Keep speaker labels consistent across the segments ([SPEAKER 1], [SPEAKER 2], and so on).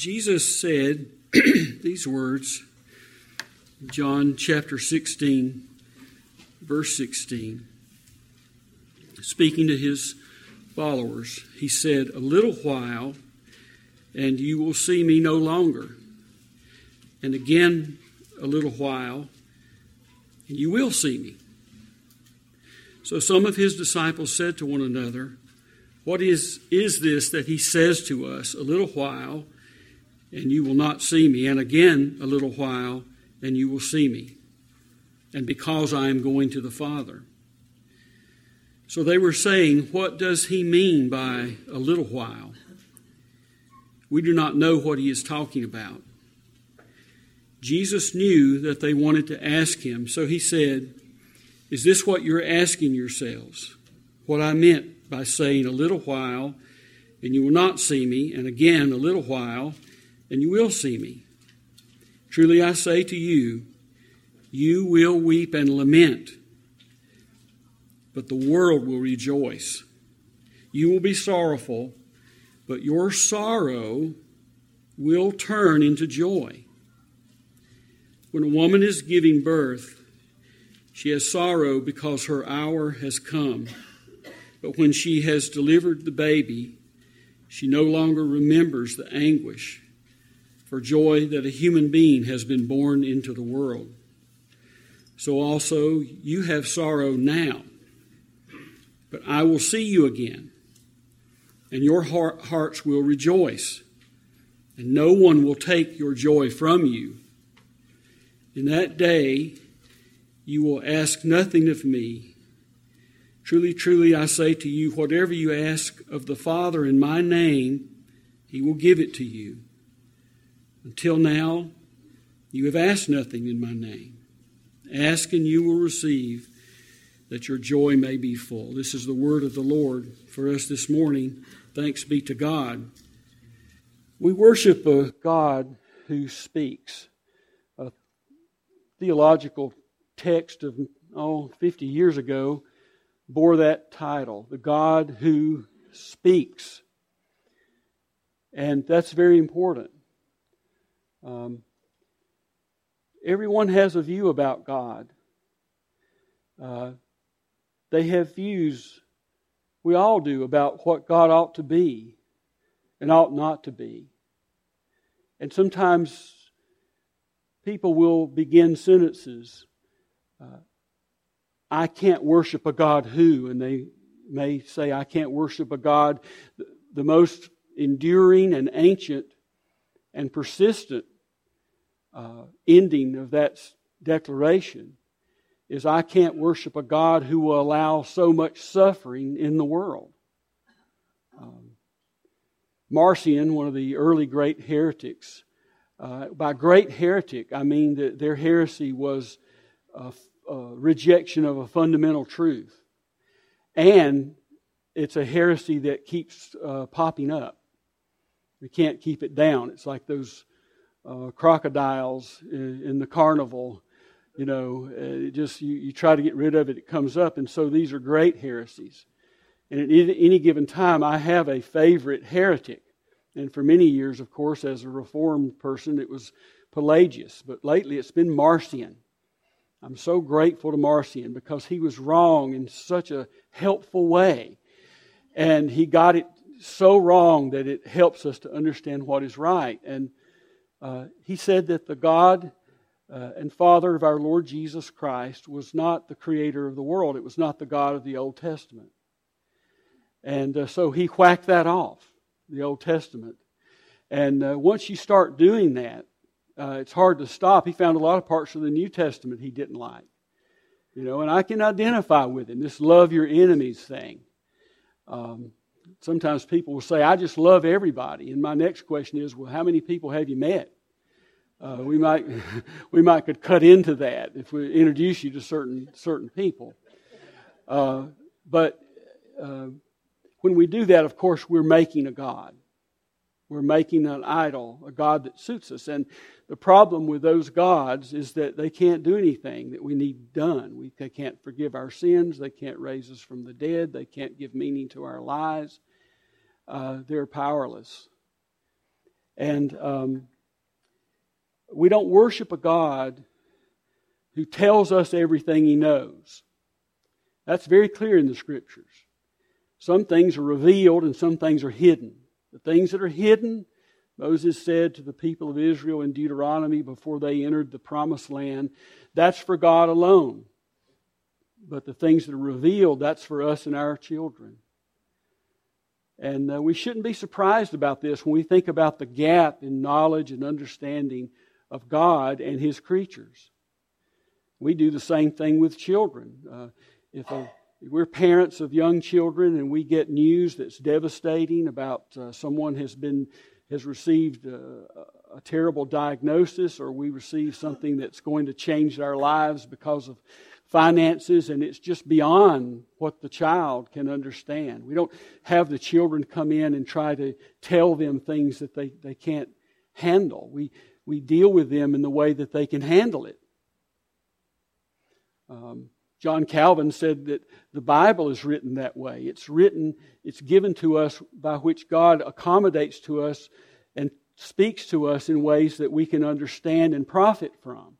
[SPEAKER 1] Jesus said these words, John chapter 16, verse 16, speaking to his followers, he said, A little while, and you will see me no longer. And again, a little while, and you will see me. So some of his disciples said to one another, What is, is this that he says to us? A little while, and you will not see me. And again, a little while, and you will see me. And because I am going to the Father. So they were saying, What does he mean by a little while? We do not know what he is talking about. Jesus knew that they wanted to ask him, so he said, Is this what you're asking yourselves? What I meant by saying a little while, and you will not see me, and again a little while, and you will see me. Truly I say to you, you will weep and lament, but the world will rejoice. You will be sorrowful, but your sorrow will turn into joy. When a woman is giving birth, she has sorrow because her hour has come. But when she has delivered the baby, she no longer remembers the anguish for joy that a human being has been born into the world. So also you have sorrow now, but I will see you again, and your heart, hearts will rejoice, and no one will take your joy from you. In that day you will ask nothing of me. Truly, truly, I say to you, whatever you ask of the Father in my name, he will give it to you. Until now, you have asked nothing in my name. Ask and you will receive, that your joy may be full. This is the word of the Lord for us this morning. Thanks be to God. We worship a God who speaks. A theological text of oh 50 years ago bore that title, the God who speaks. And that's very important. Um, everyone has a view about God. Uh, they have views, we all do, about what God ought to be and ought not to be. And sometimes people will begin sentences. Uh, I can't worship a God who, and they may say, I can't worship a God. The most enduring and ancient and persistent uh, ending of that declaration is I can't worship a God who will allow so much suffering in the world. Um, Marcion, one of the early great heretics, uh, by great heretic, I mean that their heresy was a, a rejection of a fundamental truth. And it's a heresy that keeps uh, popping up. We can't keep it down. It's like those uh, crocodiles in, in, the carnival. You know, uh, just you, you try to get rid of it, it comes up. And so these are great heresies. And at any given time, I have a favorite heretic. And for many years, of course, as a Reformed person, it was Pelagius. But lately, it's been Marcion. I'm so grateful to Marcion because he was wrong in such a helpful way. And he got it so wrong that it helps us to understand what is right. And uh, he said that the God uh, and Father of our Lord Jesus Christ was not the creator of the world, it was not the God of the Old Testament. And uh, so he whacked that off, the Old Testament. And uh, once you start doing that, uh, it's hard to stop. He found a lot of parts of the New Testament he didn't like. You know, and I can identify with him, this love your enemies thing. Um, sometimes people will say, I just love everybody. And my next question is, well, how many people have you met? Uh, we might we might could cut into that if we introduce you to certain certain people. Uh, but uh, when we do that, of course, we're making a god. We're making an idol, a god that suits us. And the problem with those gods is that they can't do anything that we need done. We, they can't forgive our sins. They can't raise us from the dead. They can't give meaning to our lives. Uh, they're powerless. And um, we don't worship a God who tells us everything he knows. That's very clear in the scriptures. Some things are revealed and some things are hidden. The things that are hidden, Moses said to the people of Israel in Deuteronomy before they entered the promised land, that's for God alone. But the things that are revealed, that's for us and our children. And uh, we shouldn't be surprised about this when we think about the gap in knowledge and understanding of God and His creatures. We do the same thing with children. Uh, if, a, if, we're parents of young children and we get news that's devastating about uh, someone has been has received a, a terrible diagnosis, or we receive something that's going to change our lives because of finances, and it's just beyond what the child can understand. We don't have the children come in and try to tell them things that they, they can't handle. We, we deal with them in the way that they can handle it. Um, John Calvin said that the Bible is written that way. It's written, it's given to us by which God accommodates to us and speaks to us in ways that we can understand and profit from.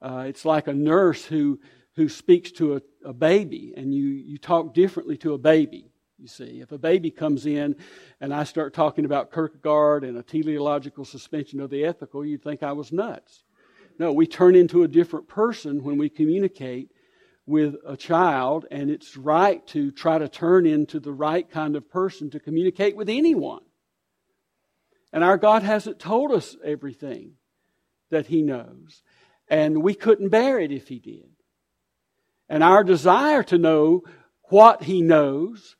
[SPEAKER 1] Uh, it's like a nurse who who speaks to a, a baby, and you, you talk differently to a baby. You see, if a baby comes in and I start talking about Kierkegaard and a teleological suspension of the ethical, you'd think I was nuts. No, we turn into a different person when we communicate with a child, and it's right to try to turn into the right kind of person to communicate with anyone. And our God hasn't told us everything that He knows, and we couldn't bear it if He did. And our desire to know what He knows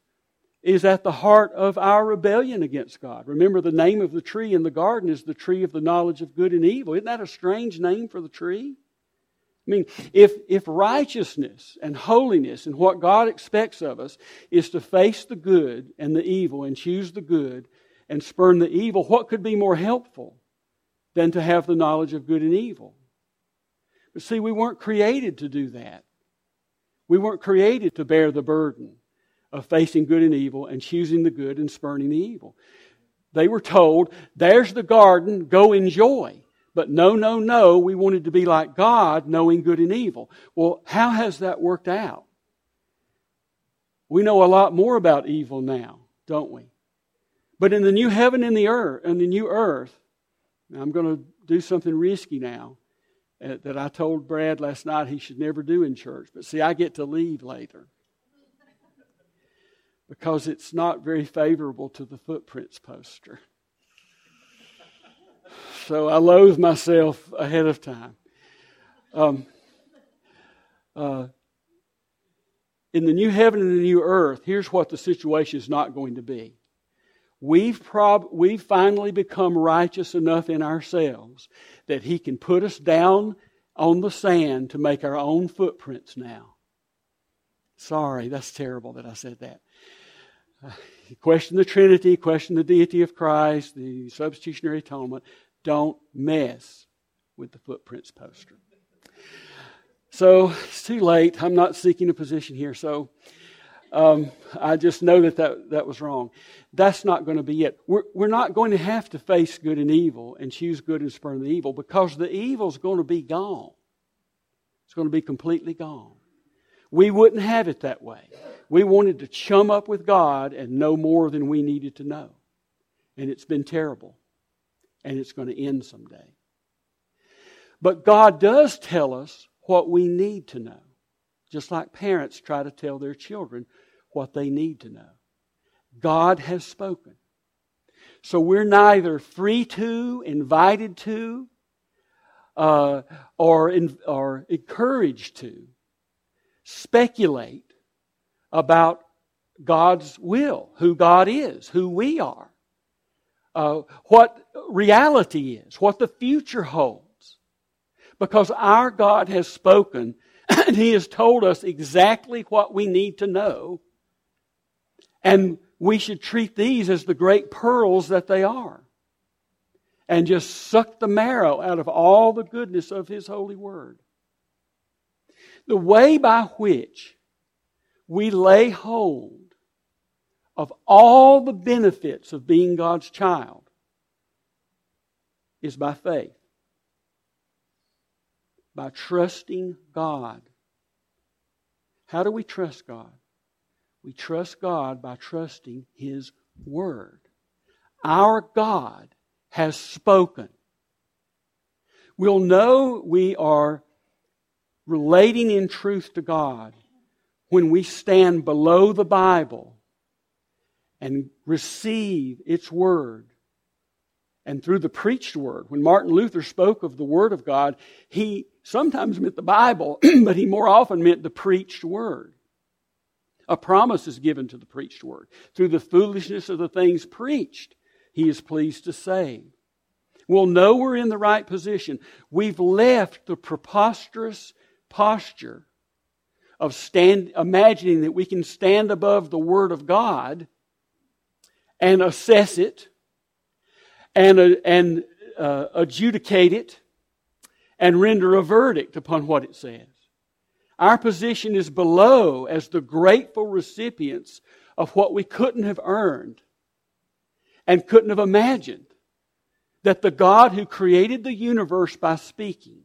[SPEAKER 1] is at the heart of our rebellion against God. Remember, the name of the tree in the garden is the tree of the knowledge of good and evil. Isn't that a strange name for the tree? I mean, if, if righteousness and holiness and what God expects of us is to face the good and the evil and choose the good and spurn the evil, what could be more helpful than to have the knowledge of good and evil? But see, we weren't created to do that. We weren't created to bear the burden of facing good and evil and choosing the good and spurning the evil. They were told, there's the garden, go enjoy. But no, no, no, we wanted to be like God, knowing good and evil. Well, how has that worked out? We know a lot more about evil now, don't we? But in the new heaven and the earth, and the new earth, I'm going to do something risky now. Uh, that I told Brad last night he should never do in church. But see, I get to leave later because it's not very favorable to the footprints poster. So I loathe myself ahead of time. Um, uh, in the new heaven and the new earth, here's what the situation is not going to be. We've, prob- we've finally become righteous enough in ourselves that He can put us down on the sand to make our own footprints now. Sorry, that's terrible that I said that. Question the Trinity, question the deity of Christ, the substitutionary atonement. Don't mess with the footprints poster. So it's too late. I'm not seeking a position here. So um, I just know that, that that was wrong. That's not going to be it. We're, we're not going to have to face good and evil and choose good and spurn the evil because the evil is going to be gone. It's going to be completely gone. We wouldn't have it that way. We wanted to chum up with God and know more than we needed to know. And it's been terrible. And it's going to end someday. But God does tell us what we need to know just like parents try to tell their children what they need to know. God has spoken. So we're neither free to, invited to, uh, or, in, or encouraged to speculate about God's will, who God is, who we are, uh, what reality is, what the future holds. Because our God has spoken and He has told us exactly what we need to know. And we should treat these as the great pearls that they are. And just suck the marrow out of all the goodness of His holy word. The way by which we lay hold of all the benefits of being God's child is by faith, by trusting God. How do we trust God? We trust God by trusting His Word. Our God has spoken. We'll know we are relating in truth to God when we stand below the Bible and receive its Word. And through the preached Word, when Martin Luther spoke of the Word of God, he sometimes meant the Bible, but he more often meant the preached Word. A promise is given to the preached Word. Through the foolishness of the things preached, he is pleased to save. We'll know we're in the right position. We've left the preposterous posture of stand, imagining that we can stand above the Word of God and assess it and, uh, and uh, adjudicate it and render a verdict upon what it says. Our position is below as the grateful recipients of what we couldn't have earned and couldn't have imagined that the God who created the universe by speaking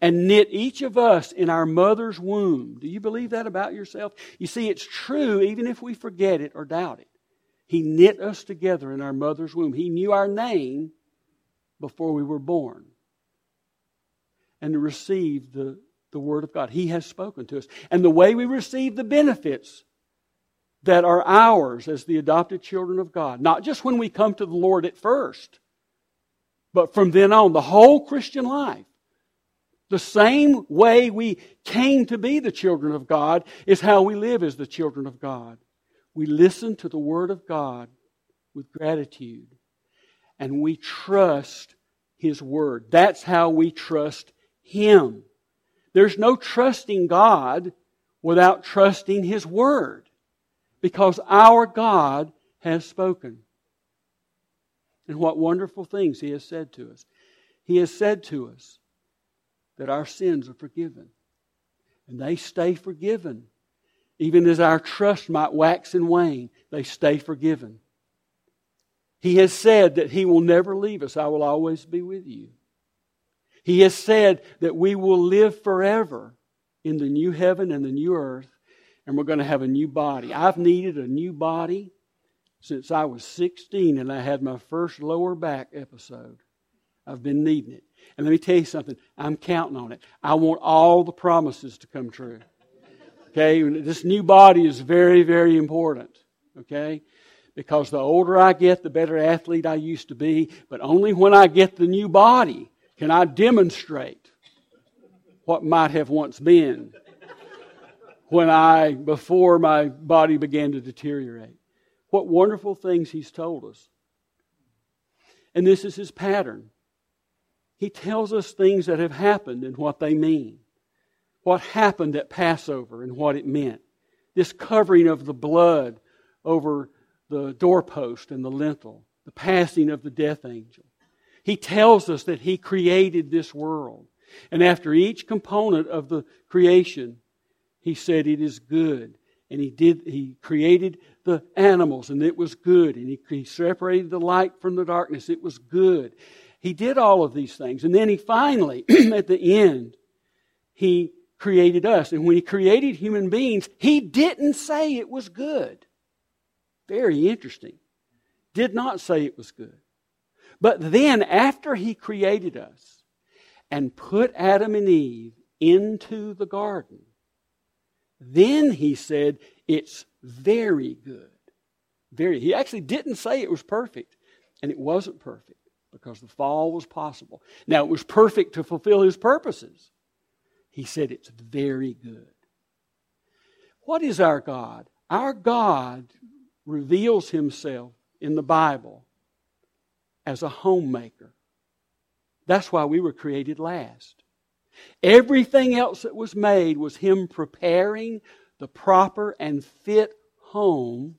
[SPEAKER 1] and knit each of us in our mother's womb. Do you believe that about yourself? You see, it's true even if we forget it or doubt it. He knit us together in our mother's womb. He knew our name before we were born. And to receive the, the Word of God. He has spoken to us. And the way we receive the benefits that are ours as the adopted children of God. Not just when we come to the Lord at first, but from then on, the whole Christian life. The same way we came to be the children of God is how we live as the children of God. We listen to the Word of God with gratitude and we trust His Word. That's how we trust Him. There's no trusting God without trusting His Word because our God has spoken. And what wonderful things He has said to us. He has said to us that our sins are forgiven, and they stay forgiven. Even as our trust might wax and wane, they stay forgiven. He has said that He will never leave us. I will always be with you. He has said that we will live forever in the new heaven and the new earth and we're going to have a new body. I've needed a new body since I was 16 and I had my first lower back episode. I've been needing it. And let me tell you something, I'm counting on it. I want all the promises to come true. Okay? This new body is very, very important. Okay? Because the older I get, the better athlete I used to be. But only when I get the new body can I demonstrate what might have once been when I, before my body began to deteriorate. What wonderful things he's told us. And this is his pattern. He tells us things that have happened and what they mean. What happened at Passover and what it meant. This covering of the blood over the doorpost and the lintel. The passing of the death angel. He tells us that he created this world. And after each component of the creation, he said it is good. And he did he created the animals and it was good. And he, he separated the light from the darkness. It was good. He did all of these things. And then he finally, at the end, he created us. And when he created human beings, he didn't say it was good. Very interesting. Did not say it was good. But then, after he created us and put Adam and Eve into the garden, then he said, It's very good. Very. He actually didn't say it was perfect, and it wasn't perfect because the fall was possible. Now, it was perfect to fulfill his purposes. He said, It's very good. What is our God? Our God reveals himself in the Bible as a homemaker. That's why we were created last. Everything else that was made was Him preparing the proper and fit home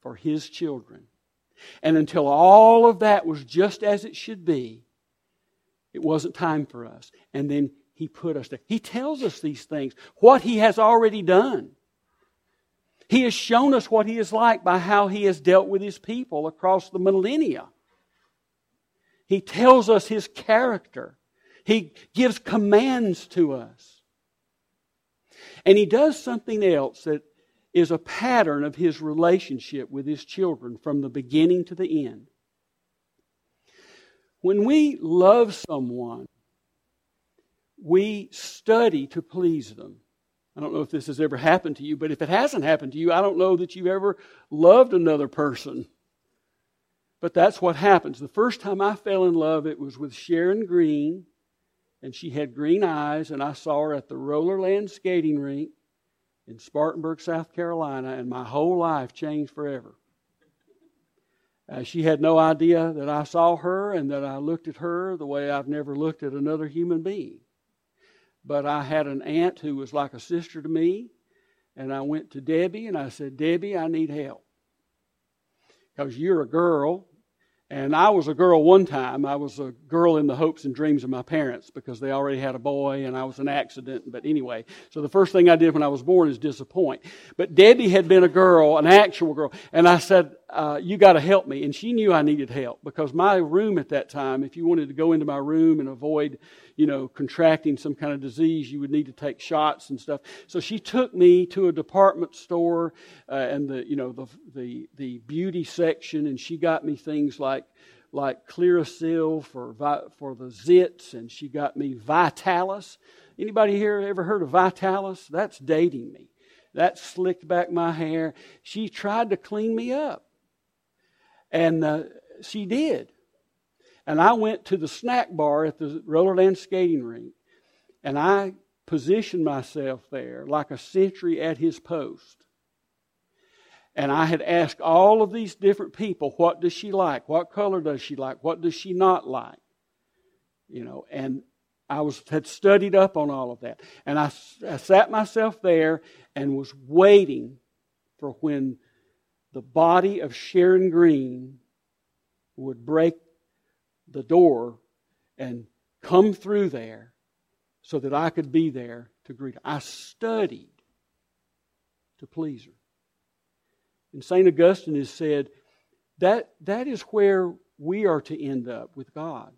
[SPEAKER 1] for His children. And until all of that was just as it should be, it wasn't time for us. And then He put us there. He tells us these things, what He has already done. He has shown us what He is like by how He has dealt with His people across the millennia. He tells us His character. He gives commands to us. And He does something else that is a pattern of His relationship with His children from the beginning to the end. When we love someone, we study to please them. I don't know if this has ever happened to you, but if it hasn't happened to you, I don't know that you've ever loved another person. But that's what happens. The first time I fell in love, it was with Sharon Green, and she had green eyes, and I saw her at the Rollerland skating rink in Spartanburg, South Carolina, and my whole life changed forever. Uh, she had no idea that I saw her and that I looked at her the way I've never looked at another human being. But I had an aunt who was like a sister to me, and I went to Debbie and I said, Debbie, I need help. Because you're a girl, and I was a girl one time. I was a girl in the hopes and dreams of my parents because they already had a boy and I was an accident. But anyway, so the first thing I did when I was born is disappoint. But Debbie had been a girl, an actual girl, and I said, uh, You got to help me. And she knew I needed help because my room at that time, if you wanted to go into my room and avoid you know, contracting some kind of disease, you would need to take shots and stuff. So she took me to a department store uh, and the, you know, the, the, the beauty section, and she got me things like like Clearasil for for the zits, and she got me Vitalis. Anybody here ever heard of Vitalis? That's dating me. That slicked back my hair. She tried to clean me up, and uh, she did. And I went to the snack bar at the Rollerland skating rink, and I positioned myself there like a sentry at his post. And I had asked all of these different people, what does she like? What color does she like? What does she not like? You know, and I was had studied up on all of that. And I, I sat myself there and was waiting for when the body of Sharon Green would break the door and come through there so that I could be there to greet her. I studied to please her. And St. Augustine has said that that is where we are to end up with God.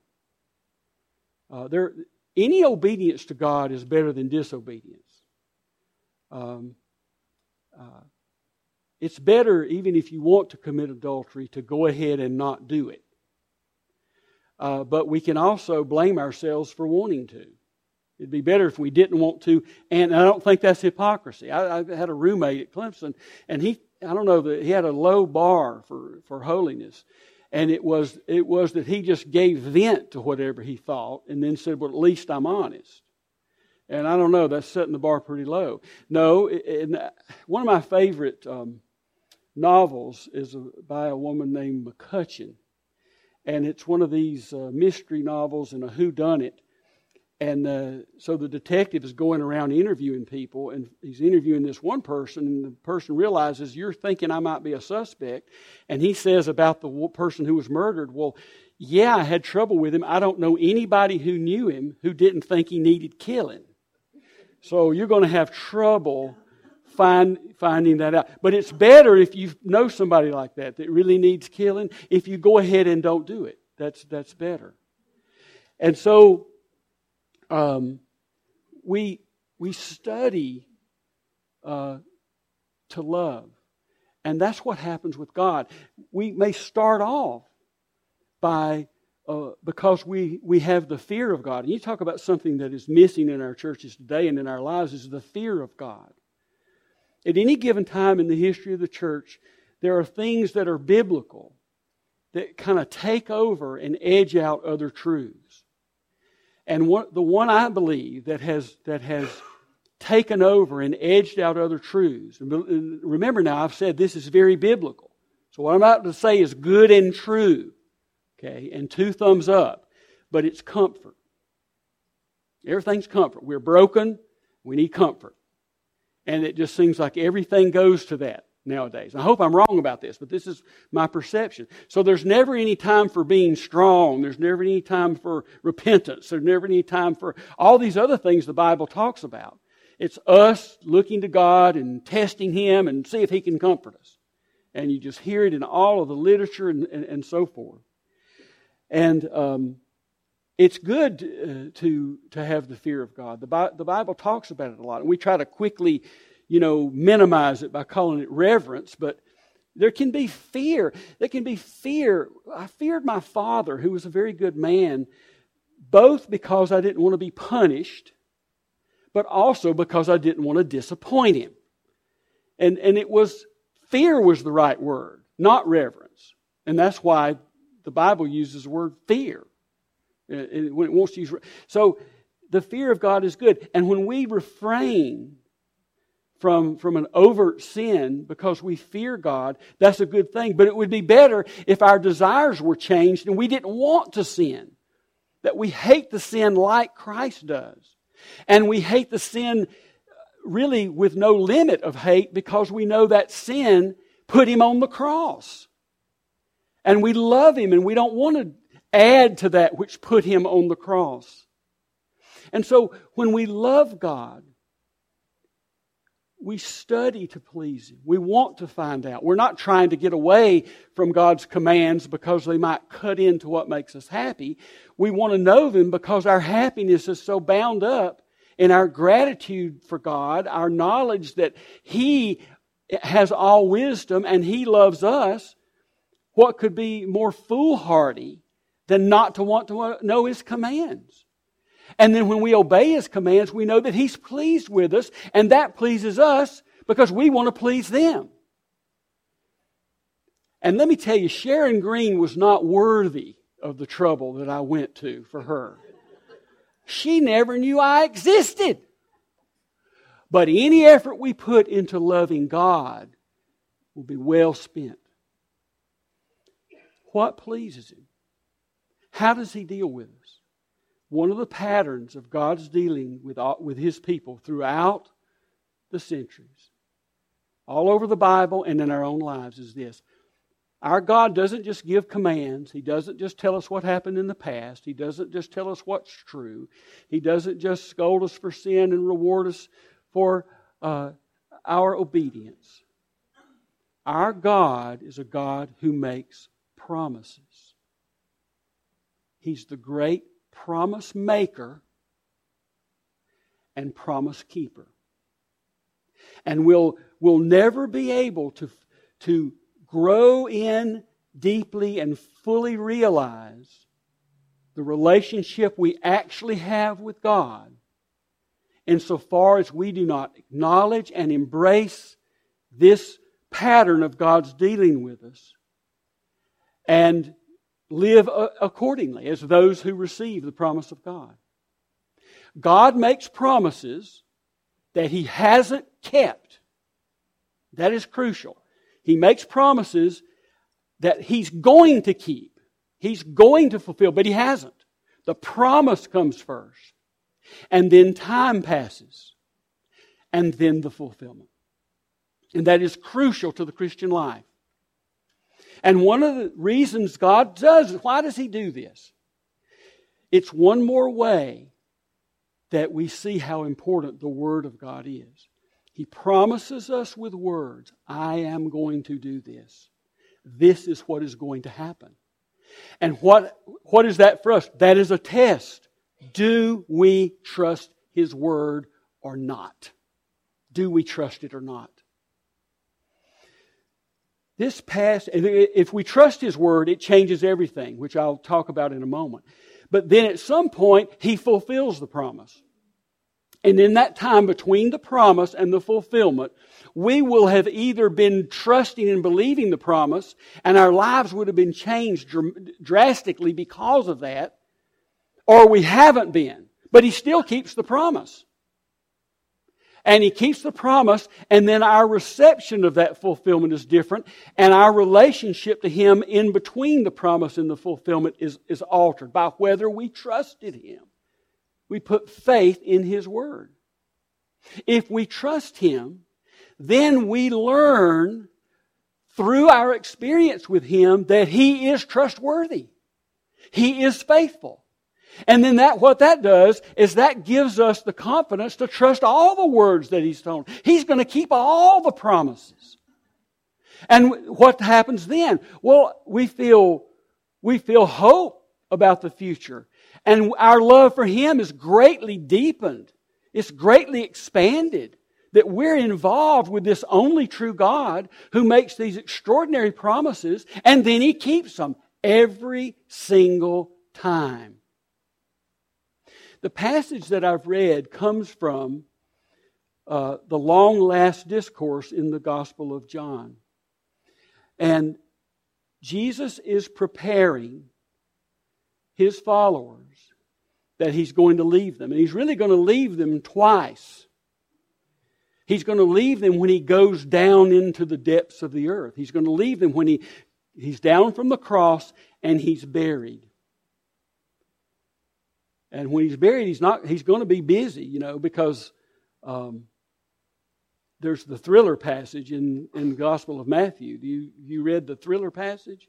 [SPEAKER 1] Uh, there, any obedience to God is better than disobedience. Um, uh, it's better, even if you want to commit adultery, to go ahead and not do it. Uh, but we can also blame ourselves for wanting to. It'd be better if we didn't want to, and I don't think that's hypocrisy. I, I had a roommate at Clemson, and he, I don't know, he had a low bar for, for holiness, and it was it was that he just gave vent to whatever he thought, and then said, "Well, at least I'm honest." And I don't know, that's setting the bar pretty low. No, and one of my favorite um, novels is by a woman named McCutcheon. And it's one of these uh, mystery novels and a who done it. And uh, so the detective is going around interviewing people and he's interviewing this one person and the person realizes you're thinking i might be a suspect. And he says about the person who was murdered well yeah i had trouble with him. I don't know anybody who knew him who didn't think he needed killing. So you're going to have trouble find, finding that out. But it's better if you know somebody like that that really needs killing, if you go ahead and don't do it. That's, that's better. And so um, we, we study uh, to love. And that's what happens with God. We may start off by uh, because we, we have the fear of God. And you talk about something that is missing in our churches today and in our lives is the fear of God. At any given time in the history of the church, there are things that are biblical that kind of take over and edge out other truths. And what, the one I believe that has, that has taken over and edged out other truths, and remember now, I've said this is very biblical. So what I'm about to say is good and true, okay, and two thumbs up, but it's comfort. Everything's comfort. We're broken, we need comfort. And it just seems like everything goes to that nowadays. I hope I'm wrong about this, but this is my perception. So there's never any time for being strong. There's never any time for repentance. There's never any time for all these other things the Bible talks about. It's us looking to God and testing Him and see if He can comfort us. And you just hear it in all of the literature and, and, and so forth. And um, it's good uh, to, to have the fear of God. The, Bi- the Bible talks about it a lot. We try to quickly, you know, minimize it by calling it reverence, but there can be fear. There can be fear. I feared my father, who was a very good man, both because I didn't want to be punished, but also because I didn't want to disappoint him. And, and it was, fear was the right word, not reverence. And that's why the Bible uses the word fear. Uh, uh, when it wants to use, so the fear of God is good. And when we refrain from, from an overt sin because we fear God, that's a good thing. But it would be better if our desires were changed and we didn't want to sin. That we hate the sin like Christ does. And we hate the sin uh, really with no limit of hate because we know that sin put him on the cross. And we love him and we don't want to add to that which put him on the cross. And so when we love God, we study to please Him. We want to find out. We're not trying to get away from God's commands because they might cut into what makes us happy. We want to know them because our happiness is so bound up in our gratitude for God, our knowledge that He has all wisdom and He loves us. What could be more foolhardy than not to want to know His commands. And then when we obey His commands, we know that He's pleased with us, and that pleases us because we want to please them. And let me tell you, Sharon Green was not worthy of the trouble that I went to for her. She never knew I existed. But any effort we put into loving God will be well spent. What pleases Him? How does he deal with us? One of the patterns of God's dealing with, with his people throughout the centuries, all over the Bible and in our own lives, is this. Our God doesn't just give commands. He doesn't just tell us what happened in the past. He doesn't just tell us what's true. He doesn't just scold us for sin and reward us for uh, our obedience. Our God is a God who makes promises. He's the great promise maker and promise keeper. And we'll, we'll never be able to, to grow in deeply and fully realize the relationship we actually have with God insofar as we do not acknowledge and embrace this pattern of God's dealing with us and live uh, accordingly as those who receive the promise of God. God makes promises that He hasn't kept. That is crucial. He makes promises that He's going to keep. He's going to fulfill, but He hasn't. The promise comes first. And then time passes. And then the fulfillment. And that is crucial to the Christian life. And one of the reasons God does, why does He do this? It's one more way that we see how important the Word of God is. He promises us with words, I am going to do this. This is what is going to happen. And what, what is that for us? That is a test. Do we trust His Word or not? Do we trust it or not? This past, if we trust His Word, it changes everything, which I'll talk about in a moment. But then at some point, He fulfills the promise. And in that time between the promise and the fulfillment, we will have either been trusting and believing the promise, and our lives would have been changed drastically because of that, or we haven't been. But He still keeps the promise and he keeps the promise, and then our reception of that fulfillment is different, and our relationship to him in between the promise and the fulfillment is, is altered by whether we trusted him. We put faith in his word. If we trust him, then we learn through our experience with him that he is trustworthy. He is faithful. And then that, what that does is that gives us the confidence to trust all the words that He's told. He's going to keep all the promises. And what happens then? Well, we feel, we feel hope about the future. And our love for Him is greatly deepened. It's greatly expanded. That we're involved with this only true God who makes these extraordinary promises and then He keeps them every single time. The passage that I've read comes from uh, the long last discourse in the Gospel of John. And Jesus is preparing his followers that he's going to leave them. And he's really going to leave them twice. He's going to leave them when he goes down into the depths of the earth. He's going to leave them when he, he's down from the cross and he's buried. And when he's buried, he's not he's going to be busy, you know, because um, there's the thriller passage in, in the Gospel of Matthew. Do you you read the thriller passage?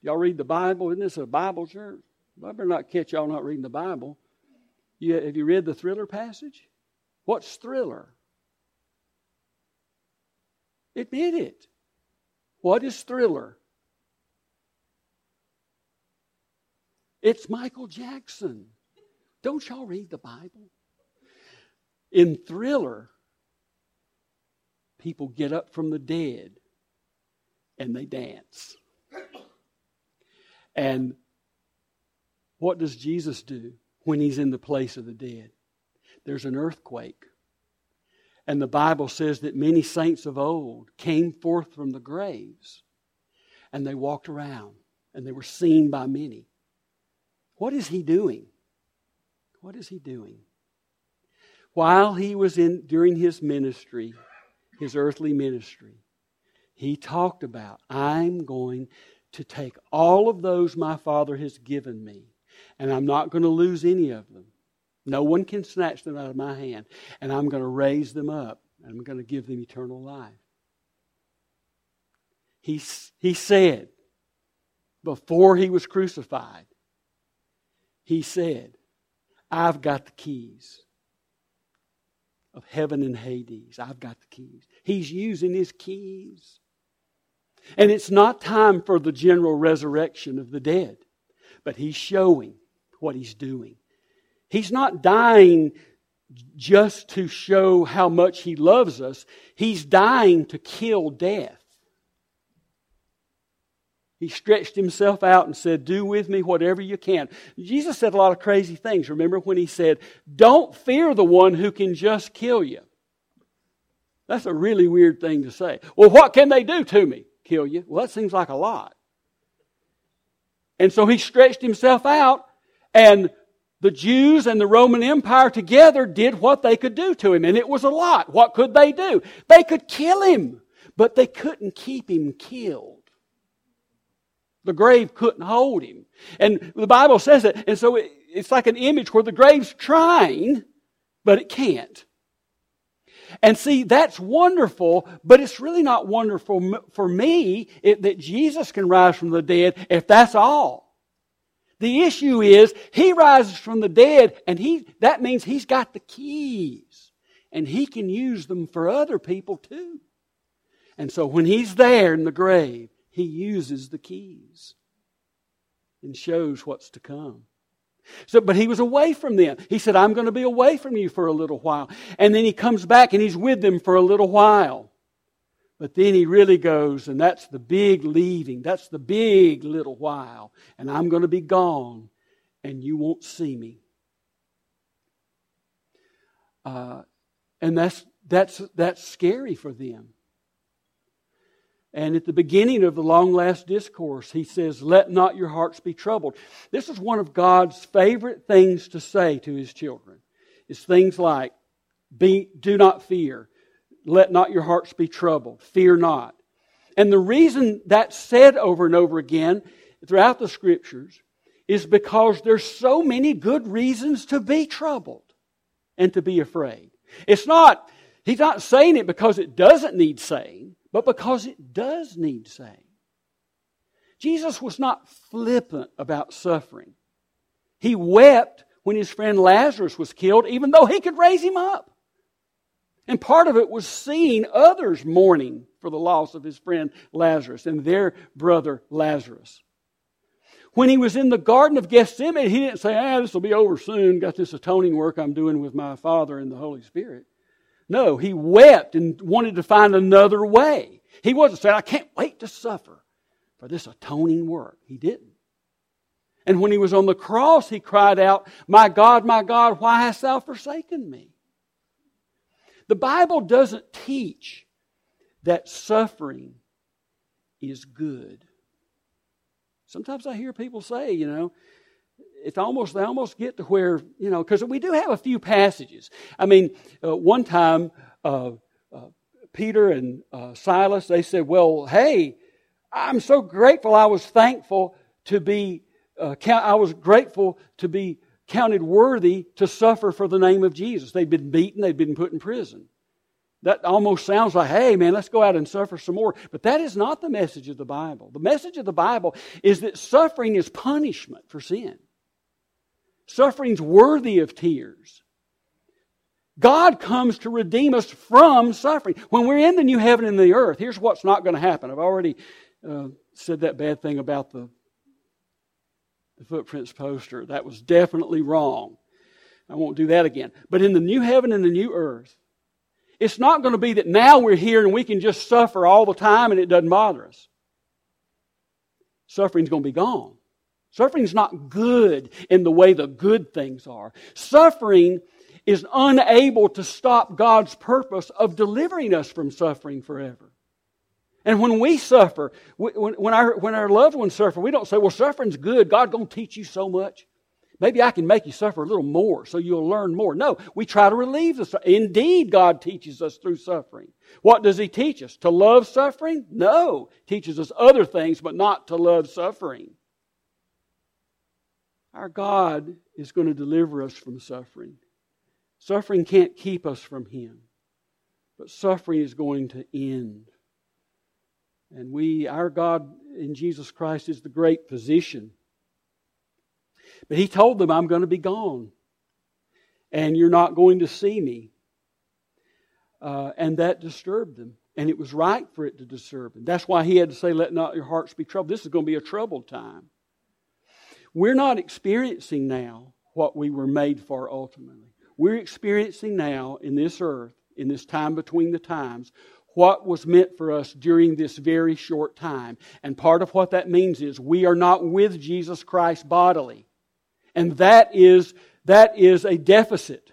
[SPEAKER 1] Y'all read the Bible? Isn't this a Bible church? I better not catch y'all not reading the Bible. You, have you read the thriller passage? What's thriller? Admit it. What is thriller? It's Michael Jackson. Don't y'all read the Bible? In Thriller, people get up from the dead and they dance. And what does Jesus do when he's in the place of the dead? There's an earthquake. And the Bible says that many saints of old came forth from the graves and they walked around and they were seen by many. What is he doing? What is he doing? While he was in during his ministry, his earthly ministry, he talked about, I'm going to take all of those my Father has given me, and I'm not going to lose any of them. No one can snatch them out of my hand, and I'm going to raise them up, and I'm going to give them eternal life. He, he said, before he was crucified, he said, I've got the keys of heaven and Hades. I've got the keys. He's using his keys. And it's not time for the general resurrection of the dead, but he's showing what he's doing. He's not dying just to show how much he loves us, he's dying to kill death. He stretched himself out and said, Do with me whatever you can. Jesus said a lot of crazy things. Remember when he said, Don't fear the one who can just kill you. That's a really weird thing to say. Well, what can they do to me? Kill you? Well, that seems like a lot. And so he stretched himself out, and the Jews and the Roman Empire together did what they could do to him, and it was a lot. What could they do? They could kill him, but they couldn't keep him killed. The grave couldn't hold him. And the Bible says it. And so it, it's like an image where the grave's trying, but it can't. And see, that's wonderful, but it's really not wonderful for me that Jesus can rise from the dead if that's all. The issue is he rises from the dead and he, that means he's got the keys and he can use them for other people too. And so when he's there in the grave, he uses the keys and shows what's to come. So, but he was away from them. He said, I'm going to be away from you for a little while. And then he comes back and he's with them for a little while. But then he really goes, and that's the big leaving. That's the big little while. And I'm going to be gone, and you won't see me. Uh, and that's, that's, that's scary for them. And at the beginning of the long last discourse, he says, Let not your hearts be troubled. This is one of God's favorite things to say to his children. It's things like, be, Do not fear. Let not your hearts be troubled. Fear not. And the reason that's said over and over again throughout the scriptures is because there's so many good reasons to be troubled and to be afraid. It's not, he's not saying it because it doesn't need saying but because it does need saying. Jesus was not flippant about suffering. He wept when his friend Lazarus was killed, even though he could raise him up. And part of it was seeing others mourning for the loss of his friend Lazarus and their brother Lazarus. When he was in the Garden of Gethsemane, he didn't say, ah, this will be over soon. Got this atoning work I'm doing with my Father and the Holy Spirit. No, he wept and wanted to find another way. He wasn't saying, I can't wait to suffer for this atoning work. He didn't. And when he was on the cross, he cried out, My God, my God, why hast thou forsaken me? The Bible doesn't teach that suffering is good. Sometimes I hear people say, you know, it's almost they almost get to where you know because we do have a few passages. I mean, uh, one time uh, uh, Peter and uh, Silas they said, "Well, hey, I'm so grateful. I was thankful to be. Uh, count, I was grateful to be counted worthy to suffer for the name of Jesus. They'd been beaten. They'd been put in prison." That almost sounds like, hey, man, let's go out and suffer some more. But that is not the message of the Bible. The message of the Bible is that suffering is punishment for sin. Suffering's worthy of tears. God comes to redeem us from suffering. When we're in the new heaven and the earth, here's what's not going to happen. I've already uh, said that bad thing about the, the footprints poster. That was definitely wrong. I won't do that again. But in the new heaven and the new earth, it's not going to be that now we're here and we can just suffer all the time and it doesn't bother us. Suffering's going to be gone. Suffering's not good in the way the good things are. Suffering is unable to stop God's purpose of delivering us from suffering forever. And when we suffer, when, our, when our loved ones suffer, we don't say, well, suffering's good. God's going to teach you so much. Maybe I can make you suffer a little more so you'll learn more. No, we try to relieve the suffering. Indeed, God teaches us through suffering. What does He teach us? To love suffering? No. He teaches us other things, but not to love suffering. Our God is going to deliver us from suffering. Suffering can't keep us from Him, but suffering is going to end. And we, our God in Jesus Christ, is the great physician but he told them, I'm going to be gone. And you're not going to see me. Uh, and that disturbed them. And it was right for it to disturb them. That's why he had to say, Let not your hearts be troubled. This is going to be a troubled time. We're not experiencing now what we were made for ultimately. We're experiencing now in this earth, in this time between the times, what was meant for us during this very short time. And part of what that means is we are not with Jesus Christ bodily. And that is, that is a deficit.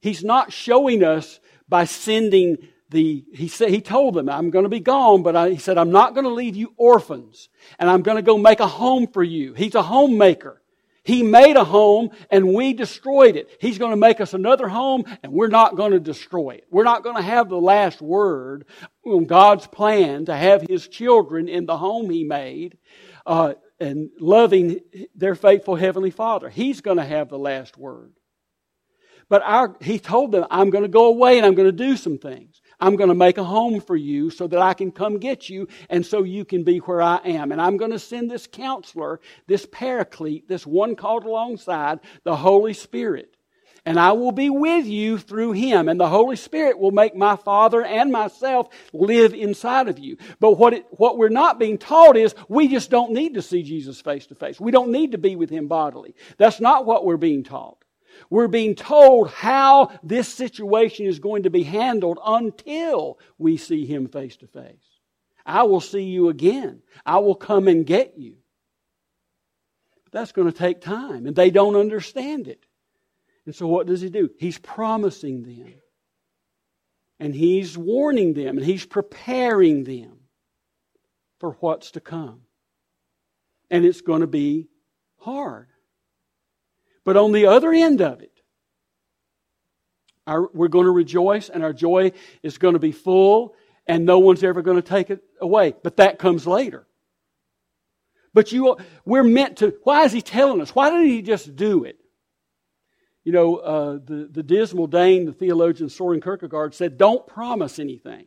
[SPEAKER 1] He's not showing us by sending the, he said, he told them, I'm going to be gone, but I, he said, I'm not going to leave you orphans and I'm going to go make a home for you. He's a homemaker. He made a home and we destroyed it. He's going to make us another home and we're not going to destroy it. We're not going to have the last word on God's plan to have His children in the home He made. Uh, and loving their faithful Heavenly Father. He's going to have the last word. But our, he told them, I'm going to go away and I'm going to do some things. I'm going to make a home for you so that I can come get you and so you can be where I am. And I'm going to send this counselor, this paraclete, this one called alongside, the Holy Spirit and I will be with you through him. And the Holy Spirit will make my Father and myself live inside of you. But what, it, what we're not being taught is we just don't need to see Jesus face to face. We don't need to be with him bodily. That's not what we're being taught. We're being told how this situation is going to be handled until we see him face to face. I will see you again. I will come and get you. That's going to take time, and they don't understand it. And so what does he do? He's promising them. And he's warning them and he's preparing them for what's to come. And it's going to be hard. But on the other end of it, our, we're going to rejoice and our joy is going to be full and no one's ever going to take it away. But that comes later. But you, we're meant to, why is he telling us? Why didn't he just do it? You know, uh, the, the dismal Dane, the theologian Soren Kierkegaard, said, Don't promise anything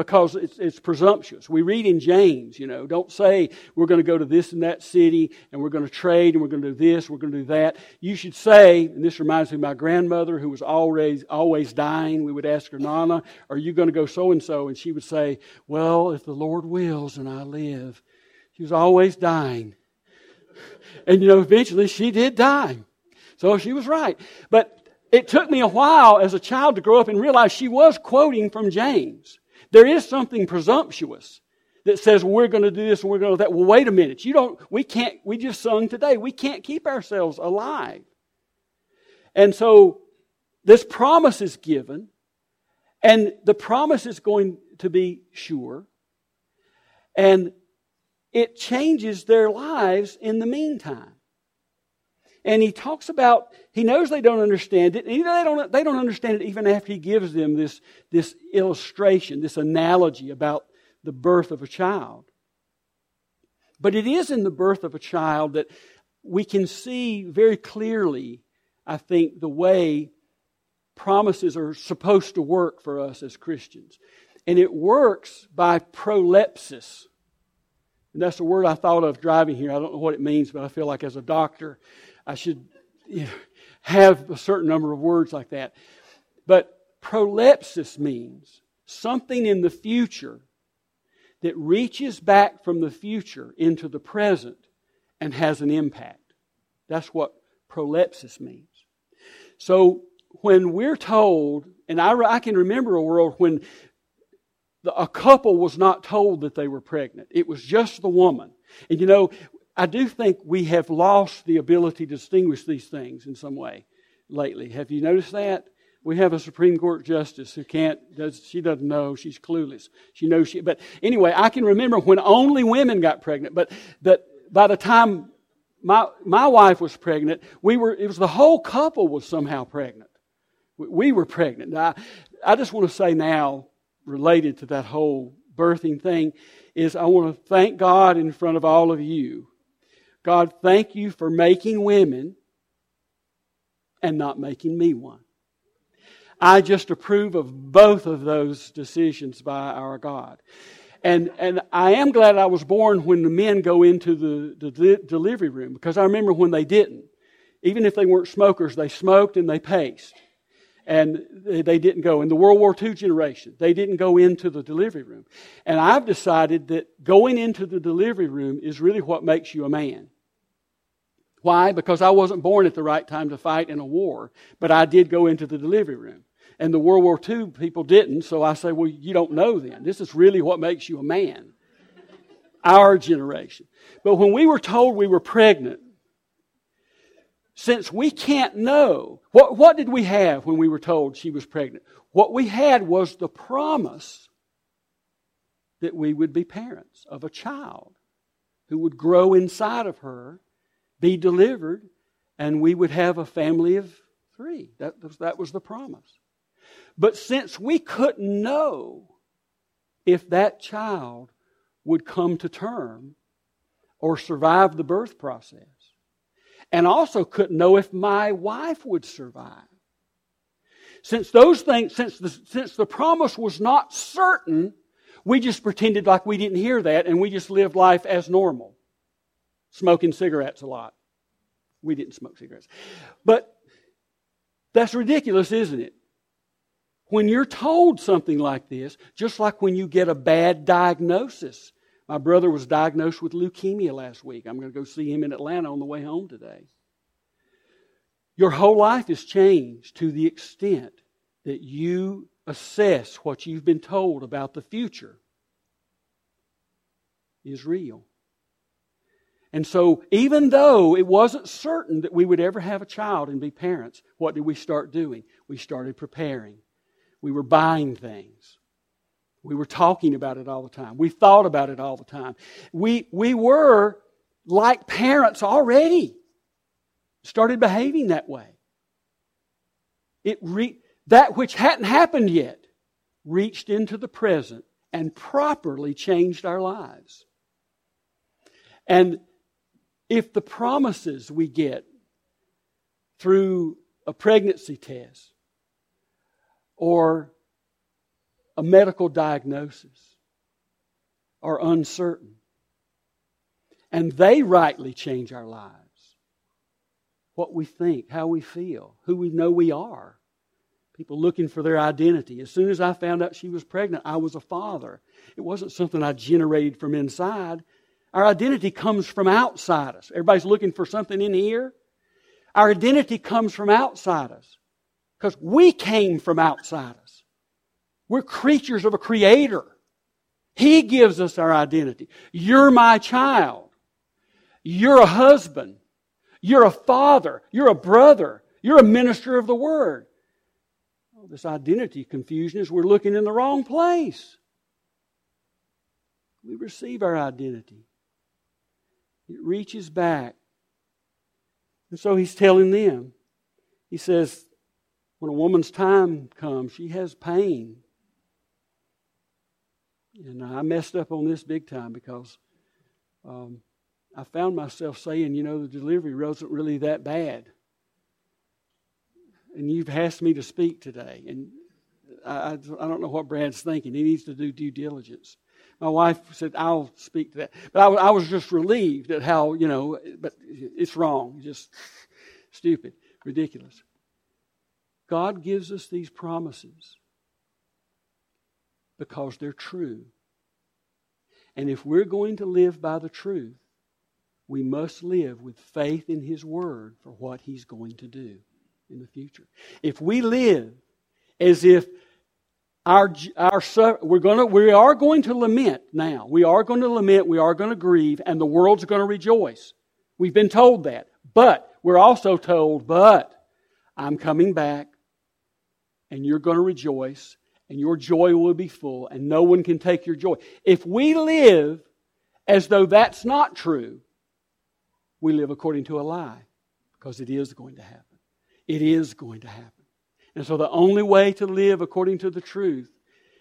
[SPEAKER 1] because it's, it's presumptuous. We read in James, you know, don't say we're going to go to this and that city and we're going to trade and we're going to do this, we're going to do that. You should say, and this reminds me of my grandmother who was always, always dying. We would ask her, Nana, are you going to go so and so? And she would say, Well, if the Lord wills and I live. She was always dying. And you know, eventually she did die. So she was right. But it took me a while as a child to grow up and realize she was quoting from James. There is something presumptuous that says we're going to do this and we're going to do that. Well, wait a minute. You don't, we can't, we just sung today. We can't keep ourselves alive. And so this promise is given and the promise is going to be sure. And it changes their lives in the meantime. And he talks about, he knows they don't understand it, and they don't, they don't understand it even after he gives them this, this illustration, this analogy about the birth of a child. But it is in the birth of a child that we can see very clearly, I think, the way promises are supposed to work for us as Christians. And it works by prolepsis. And that's the word I thought of driving here. I don't know what it means, but I feel like as a doctor, I should you know, have a certain number of words like that. But prolepsis means something in the future that reaches back from the future into the present and has an impact. That's what prolepsis means. So when we're told, and I, I can remember a world when the, a couple was not told that they were pregnant, it was just the woman. And you know, I do think we have lost the ability to distinguish these things in some way lately. Have you noticed that? We have a Supreme Court justice who can't, does, she doesn't know, she's clueless. She knows she, but anyway, I can remember when only women got pregnant, but, but by the time my, my wife was pregnant, we were, it was the whole couple was somehow pregnant. We, we were pregnant. I, I just want to say now, related to that whole birthing thing, is I want to thank God in front of all of you. God, thank you for making women and not making me one. I just approve of both of those decisions by our God. And, and I am glad I was born when the men go into the, the delivery room because I remember when they didn't. Even if they weren't smokers, they smoked and they paced. And they didn't go. In the World War II generation, they didn't go into the delivery room. And I've decided that going into the delivery room is really what makes you a man. Why? Because I wasn't born at the right time to fight in a war, but I did go into the delivery room. And the World War II people didn't, so I say, well, you don't know then. This is really what makes you a man. Our generation. But when we were told we were pregnant, since we can't know, what, what did we have when we were told she was pregnant? What we had was the promise that we would be parents of a child who would grow inside of her, be delivered, and we would have a family of three. That, that was the promise. But since we couldn't know if that child would come to term or survive the birth process, and also couldn't know if my wife would survive. Since those things, since the, since the promise was not certain, we just pretended like we didn't hear that and we just lived life as normal. Smoking cigarettes a lot. We didn't smoke cigarettes. But that's ridiculous, isn't it? When you're told something like this, just like when you get a bad diagnosis. My brother was diagnosed with leukemia last week. I'm going to go see him in Atlanta on the way home today. Your whole life is changed to the extent that you assess what you've been told about the future is real. And so, even though it wasn't certain that we would ever have a child and be parents, what did we start doing? We started preparing. We were buying things. We were talking about it all the time. We thought about it all the time. We, we were like parents already. Started behaving that way. It re- that which hadn't happened yet reached into the present and properly changed our lives. And if the promises we get through a pregnancy test or a medical diagnosis are uncertain. And they rightly change our lives. What we think, how we feel, who we know we are. People looking for their identity. As soon as I found out she was pregnant, I was a father. It wasn't something I generated from inside. Our identity comes from outside us. Everybody's looking for something in here. Our identity comes from outside us because we came from outside us. We're creatures of a creator. He gives us our identity. You're my child. You're a husband. You're a father. You're a brother. You're a minister of the word. Oh, this identity confusion is we're looking in the wrong place. We receive our identity. It reaches back. And so he's telling them, he says, when a woman's time comes, she has pain. And I messed up on this big time because um, I found myself saying, you know, the delivery wasn't really that bad. And you've asked me to speak today. And I, I don't know what Brad's thinking. He needs to do due diligence. My wife said, I'll speak to that. But I, I was just relieved at how, you know, but it's wrong. Just stupid, ridiculous. God gives us these promises because they're true. And if we're going to live by the truth, we must live with faith in His Word for what He's going to do in the future. If we live as if our, our we're gonna, we are going to lament now. We are going to lament, we are going to grieve, and the world's going to rejoice. We've been told that. But we're also told, but I'm coming back, and you're going to rejoice, and your joy will be full, and no one can take your joy. If we live as though that's not true, we live according to a lie because it is going to happen. It is going to happen. And so the only way to live according to the truth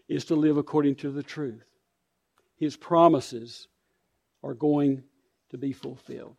[SPEAKER 1] is to live according to the truth. His promises are going to be fulfilled.